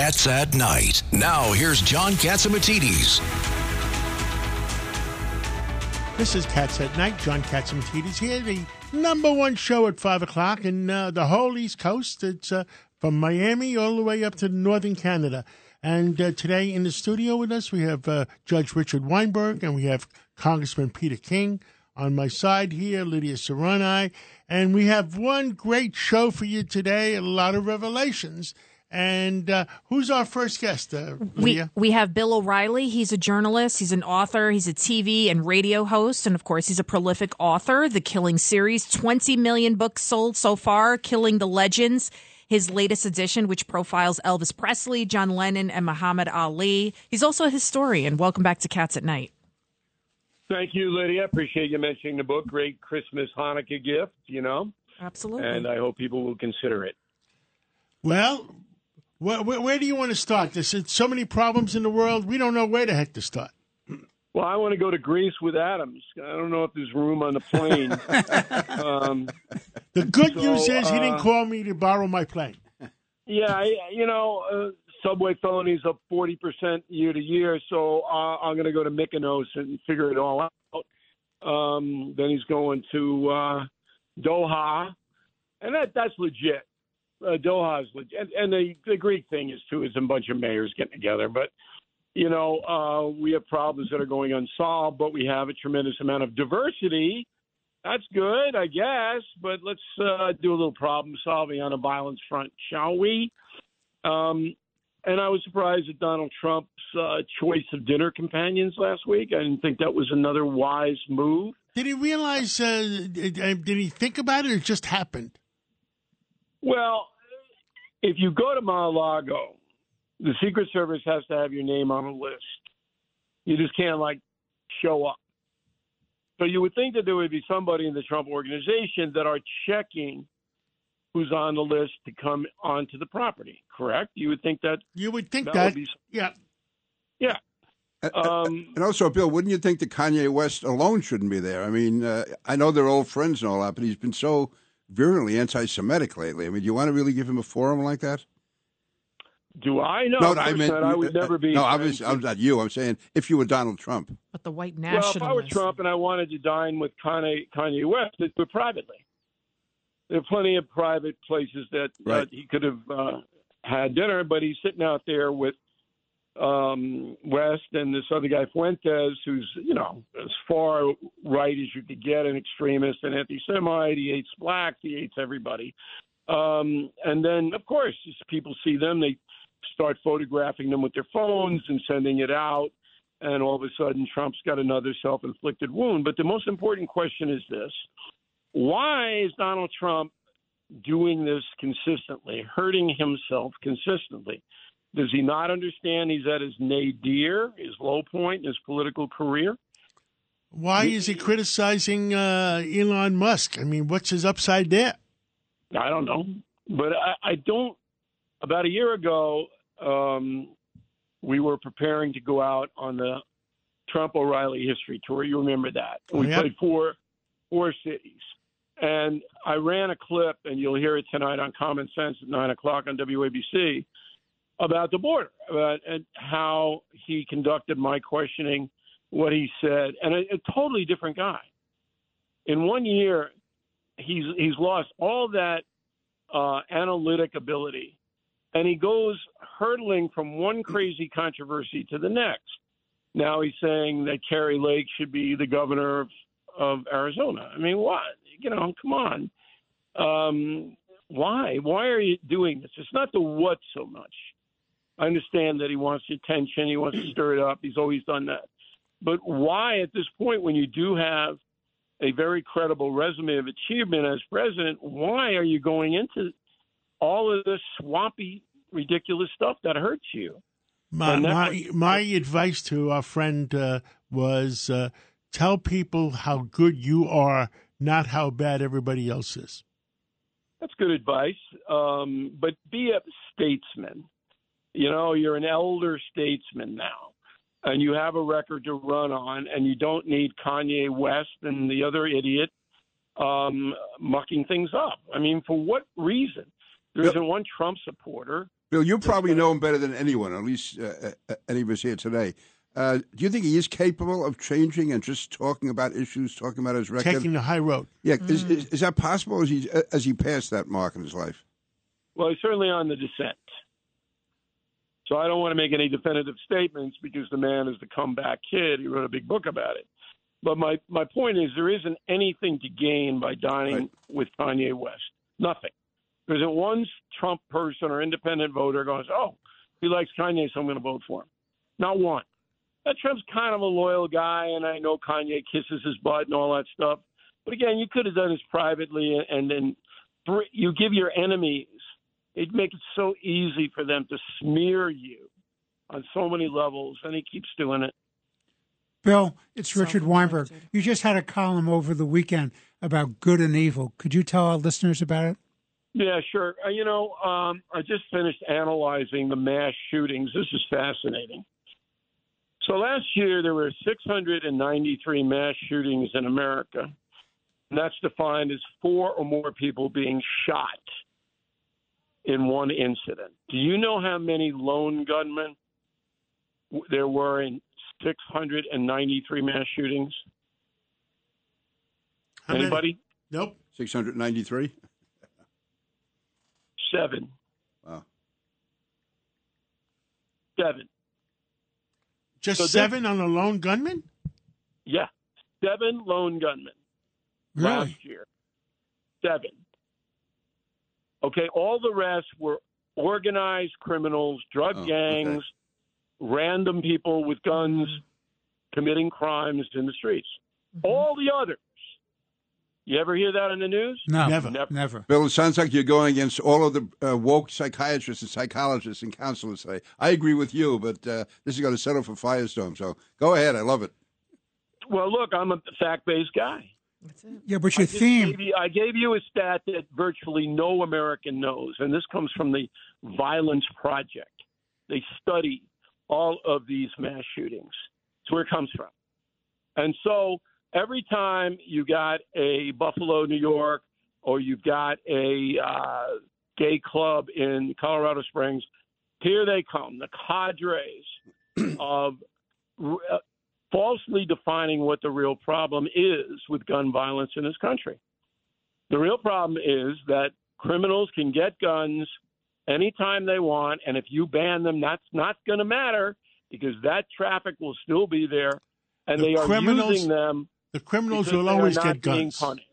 Cats at Night. Now, here's John Catsimatidis. This is Cats at Night. John Catsimatidis here, the number one show at 5 o'clock in uh, the whole East Coast. It's uh, from Miami all the way up to northern Canada. And uh, today in the studio with us, we have uh, Judge Richard Weinberg and we have Congressman Peter King. On my side here, Lydia Serrani. And we have one great show for you today, a lot of revelations. And uh, who's our first guest, uh, we, we have Bill O'Reilly. He's a journalist, he's an author, he's a TV and radio host, and of course, he's a prolific author. The Killing series, 20 million books sold so far, Killing the Legends. His latest edition, which profiles Elvis Presley, John Lennon, and Muhammad Ali. He's also a historian. Welcome back to Cats at Night. Thank you, Lydia. Appreciate you mentioning the book. Great Christmas Hanukkah gift, you know. Absolutely. And I hope people will consider it. Well, where, where, where do you want to start? There's so many problems in the world. We don't know where the heck to start. Well, I want to go to Greece with Adams. I don't know if there's room on the plane. um, the good so, news is he uh, didn't call me to borrow my plane. Yeah, I, you know, uh, subway felonies up 40% year to year, so uh, I'm going to go to Mykonos and figure it all out. Um, then he's going to uh, Doha, and that that's legit. Uh, Doha is legit, and, and the the Greek thing is too is a bunch of mayors getting together. But you know, uh, we have problems that are going unsolved, but we have a tremendous amount of diversity. That's good, I guess. But let's uh, do a little problem solving on a violence front, shall we? Um, and I was surprised at Donald Trump's uh, choice of dinner companions last week. I didn't think that was another wise move. Did he realize? Uh, did he think about it, or it just happened? Well, if you go to Mar-a-Lago, the Secret Service has to have your name on a list. You just can't like show up. So you would think that there would be somebody in the Trump organization that are checking who's on the list to come onto the property. Correct? You would think that. You would think that. that would be, yeah. Yeah. Um, and also, Bill, wouldn't you think that Kanye West alone shouldn't be there? I mean, uh, I know they're old friends and all that, but he's been so virulently anti-Semitic lately. I mean, do you want to really give him a forum like that? Do I know? No, I mean, I would never be. No, I was, I was not you. I'm saying if you were Donald Trump. But the white Well, nationalists. if I were Trump and I wanted to dine with Kanye, Kanye West, I'd privately. There are plenty of private places that, Right. that he could have uh, had dinner, but he's sitting out there with um, West and this other guy Fuentes, who's you know as far right as you could get, an extremist, an anti-Semite. He hates blacks. He hates everybody. Um, and then, of course, as people see them, they start photographing them with their phones and sending it out. And all of a sudden, Trump's got another self-inflicted wound. But the most important question is this: Why is Donald Trump doing this consistently, hurting himself consistently? Does he not understand he's at his nadir, his low point in his political career? Why is he criticizing uh, Elon Musk? I mean, what's his upside there? I don't know, but I, I don't. About a year ago, um, we were preparing to go out on the Trump O'Reilly history tour. You remember that? We Yeah. played four four cities, and I ran a clip, and you'll hear it tonight on Common Sense at nine o'clock on WABC about the border about and how he conducted my questioning, what he said, and a, a totally different guy. In one year, he's he's lost all that uh, analytic ability, and he goes hurtling from one crazy controversy to the next. Now he's saying that Kari Lake should be the governor of, of Arizona. I mean, what? You know, come on. Um, why? Why are you doing this? It's not the what so much. I understand that he wants attention. He wants to stir it up. He's always done that. But why, at this point, when you do have a very credible resume of achievement as president, why are you going into all of this swampy, ridiculous stuff that hurts you? My my, my advice to our friend uh, was uh, tell people how good you are, not how bad everybody else is. That's good advice. Um, but be a statesman. You know, you're an elder statesman now, and you have a record to run on, and you don't need Kanye West and the other idiot um, mucking things up. I mean, for what reason? There isn't one Trump supporter Bill, you probably know him better than anyone, at least uh, uh, any of us here today. Uh, do you think he is capable of changing and just talking about issues, talking about his record? Taking the high road. Yeah, is, is, is that possible? As he as he passed that mark in his life? Well, he's certainly on the descent. So I don't want to make any definitive statements because the man is the comeback kid. He wrote a big book about it. But my, my point is there isn't anything to gain by dining Right. with Kanye West. Nothing. There isn't one Trump person or independent voter goes, oh, he likes Kanye, so I'm going to vote for him. Not one. That Trump's kind of a loyal guy, and I know Kanye kisses his butt and all that stuff. But again, you could have done this privately, and then you give your enemies. It makes it so easy for them to smear you on so many levels, and he keeps doing it. Bill, it's Richard Weinberg. Self-inflicted. You just had a column over the weekend about good and evil. Could you tell our listeners about it? Yeah, sure. Uh, you know, um, I just finished analyzing the mass shootings. This is fascinating. So last year there were 693 mass shootings in America, and that's defined as four or more people being shot in one incident. Do you know how many lone gunmen there were in 693 mass shootings? How many? Anybody? Nope. Six hundred ninety-three. Seven. Wow. Seven. Just So seven on a lone gunman? Yeah, seven lone gunmen Really? last year. Seven. Okay, all the rest were organized criminals, drug Oh, okay. gangs, random people with guns committing crimes in the streets. All the others. You ever hear that in the news? No, Never. never. never. Bill, it sounds like you're going against all of the uh, woke psychiatrists and psychologists and counselors today. I agree with you, but uh, this is going to settle for firestorm. So go ahead. I love it. Well, look, I'm a fact-based guy. That's it. Yeah, but your just theme. Gave you, I gave you a stat that virtually no American knows, and this comes from the Violence Project. They study all of these mass shootings. It's where it comes from. And so every time you got a Buffalo, New York, or you've got a uh, gay club in Colorado Springs, here they come, the cadres of uh, falsely defining what the real problem is with gun violence in this country. The real problem is that criminals can get guns anytime they want, and if you ban them, that's not going to matter because that traffic will still be there, and The they are using them. The criminals will they always not get being guns. punished.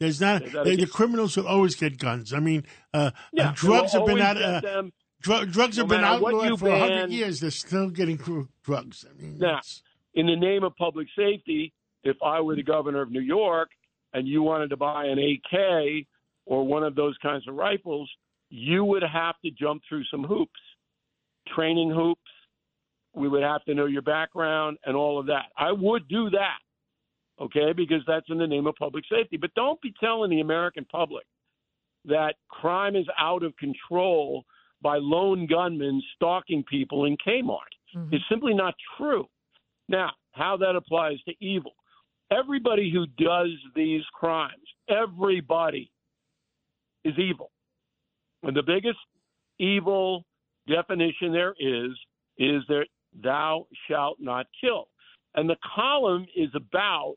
There's not that the, criminals will always get guns. I mean, uh, Yeah, uh, drugs have been out. Uh, them. dr- drugs have been outlawed for a hundred years. They're still getting drugs. I mean, Now, in the name of public safety, if I were the governor of New York and you wanted to buy an AK or one of those kinds of rifles, you would have to jump through some hoops, training hoops. We would have to know your background and all of that. I would do that, okay, because that's in the name of public safety. But don't be telling the American public that crime is out of control by lone gunmen stalking people in Kmart. Mhm. It's simply not true. Now, how that applies to evil. Everybody who does these crimes, everybody is evil. And the biggest evil definition there is, is that thou shalt not kill. And the column is about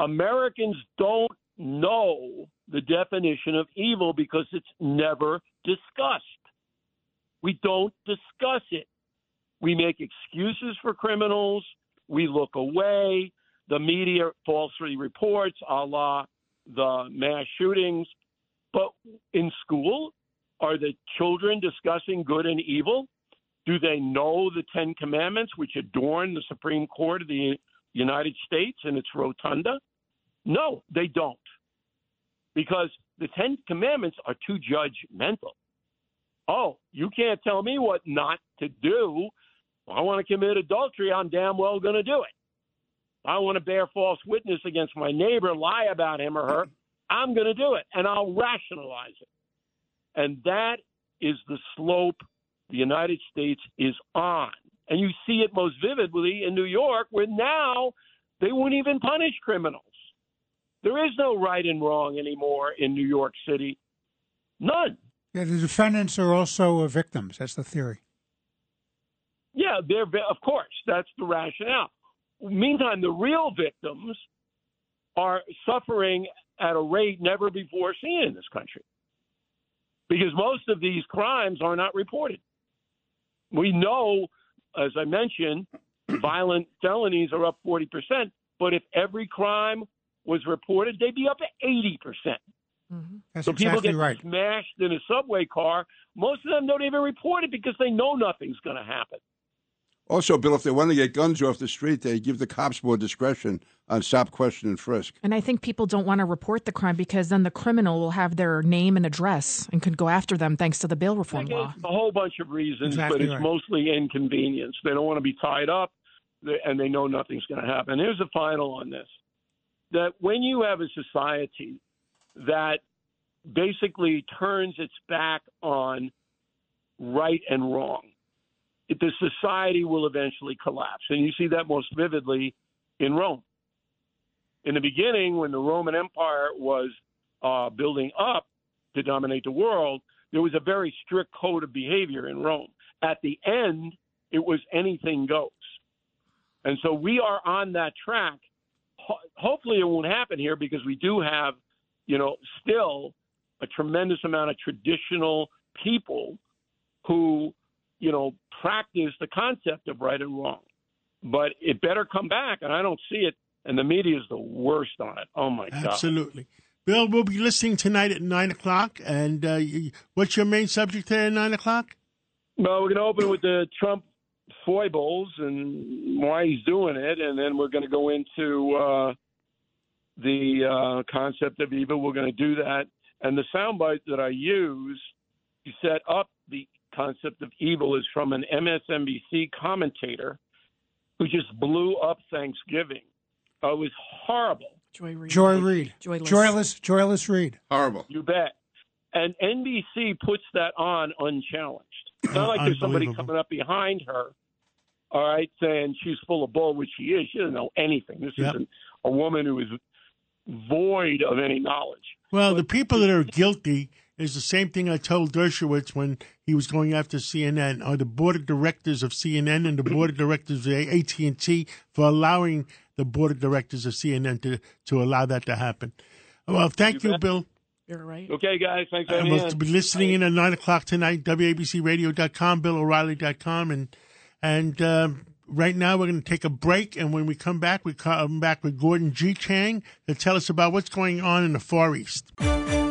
Americans don't know the definition of evil because it's never discussed. We don't discuss it. We make excuses for criminals. We look away. The media falsely reports, a la the mass shootings. But in school, are the children discussing good and evil? Do they know the Ten Commandments, which adorn the Supreme Court of the United States and its rotunda? No, they don't. Because the Ten Commandments are too judgmental. Oh, you can't tell me what not to do. I want to commit adultery, I'm damn well going to do it. I want to bear false witness against my neighbor, lie about him or her, I'm going to do it, and I'll rationalize it. And that is the slope the United States is on. And you see it most vividly in New York, where now they won't even punish criminals. There is no right and wrong anymore in New York City. None. Yeah, the defendants are also uh, victims. That's the theory. Yeah, they're of course that's the rationale. Meantime, the real victims are suffering at a rate never before seen in this country because most of these crimes are not reported. We know, as I mentioned, violent felonies are up 40%, but if every crime was reported, they'd be up to 80%. Mm-hmm. That's so people get right. smashed in a subway car. Most of them don't even report it because they know nothing's going to happen. Also, Bill, if they want to get guns off the street, they give the cops more discretion on stop, question, and frisk. And I think people don't want to report the crime because then the criminal will have their name and address and could go after them thanks to the bail reform law. A whole bunch of reasons, Exactly but it's right. mostly inconvenience. They don't want to be tied up, and they know nothing's going to happen. Here's the final on this: that when you have a society that basically turns its back on right and wrong, the society will eventually collapse. And you see that most vividly in Rome. In the beginning, when the Roman Empire was uh, building up to dominate the world, there was a very strict code of behavior in Rome. At the end, it was anything goes. And so we are on that track. Ho- hopefully, it won't happen here because we do have, you know, still a tremendous amount of traditional people who you know, practice the concept of right and wrong. But it better come back, and I don't see it. And the media is the worst on it. Oh my god! Absolutely. Bill, we'll be listening tonight at nine o'clock. And uh, what's your main subject today at nine o'clock? Well, we're going to open with the Trump foibles and why he's doing it, and then we're going to go into uh, the uh, concept of evil. We're going to do that, and the soundbite that I use to set up the concept of evil is from an MSNBC commentator who just blew up Thanksgiving. Uh, it was horrible. Joy Reid. Joy Reid. Joyless. Joyless, joyless Reid. Horrible. You bet. And NBC puts that on unchallenged. It's not like there's somebody coming up behind her, all right, saying she's full of bull, which she is. She doesn't know anything. This Yep. is an, a woman who is void of any knowledge. Well, the people that are guilty is the same thing I told Dershowitz when he was going after CNN, are the board of directors of CNN and the board of directors of AT and T for allowing the board of directors of CNN to to allow that to happen. Well, thank You you. Bill. You're right. Okay, guys, thanks for And having me. be listening in at nine o'clock tonight. WABCRadio.com, BillO'Reilly.com, and and um, right now we're going to take a break. And when we come back, we come back with Gordon G. Chang to tell us about what's going on in the Far East.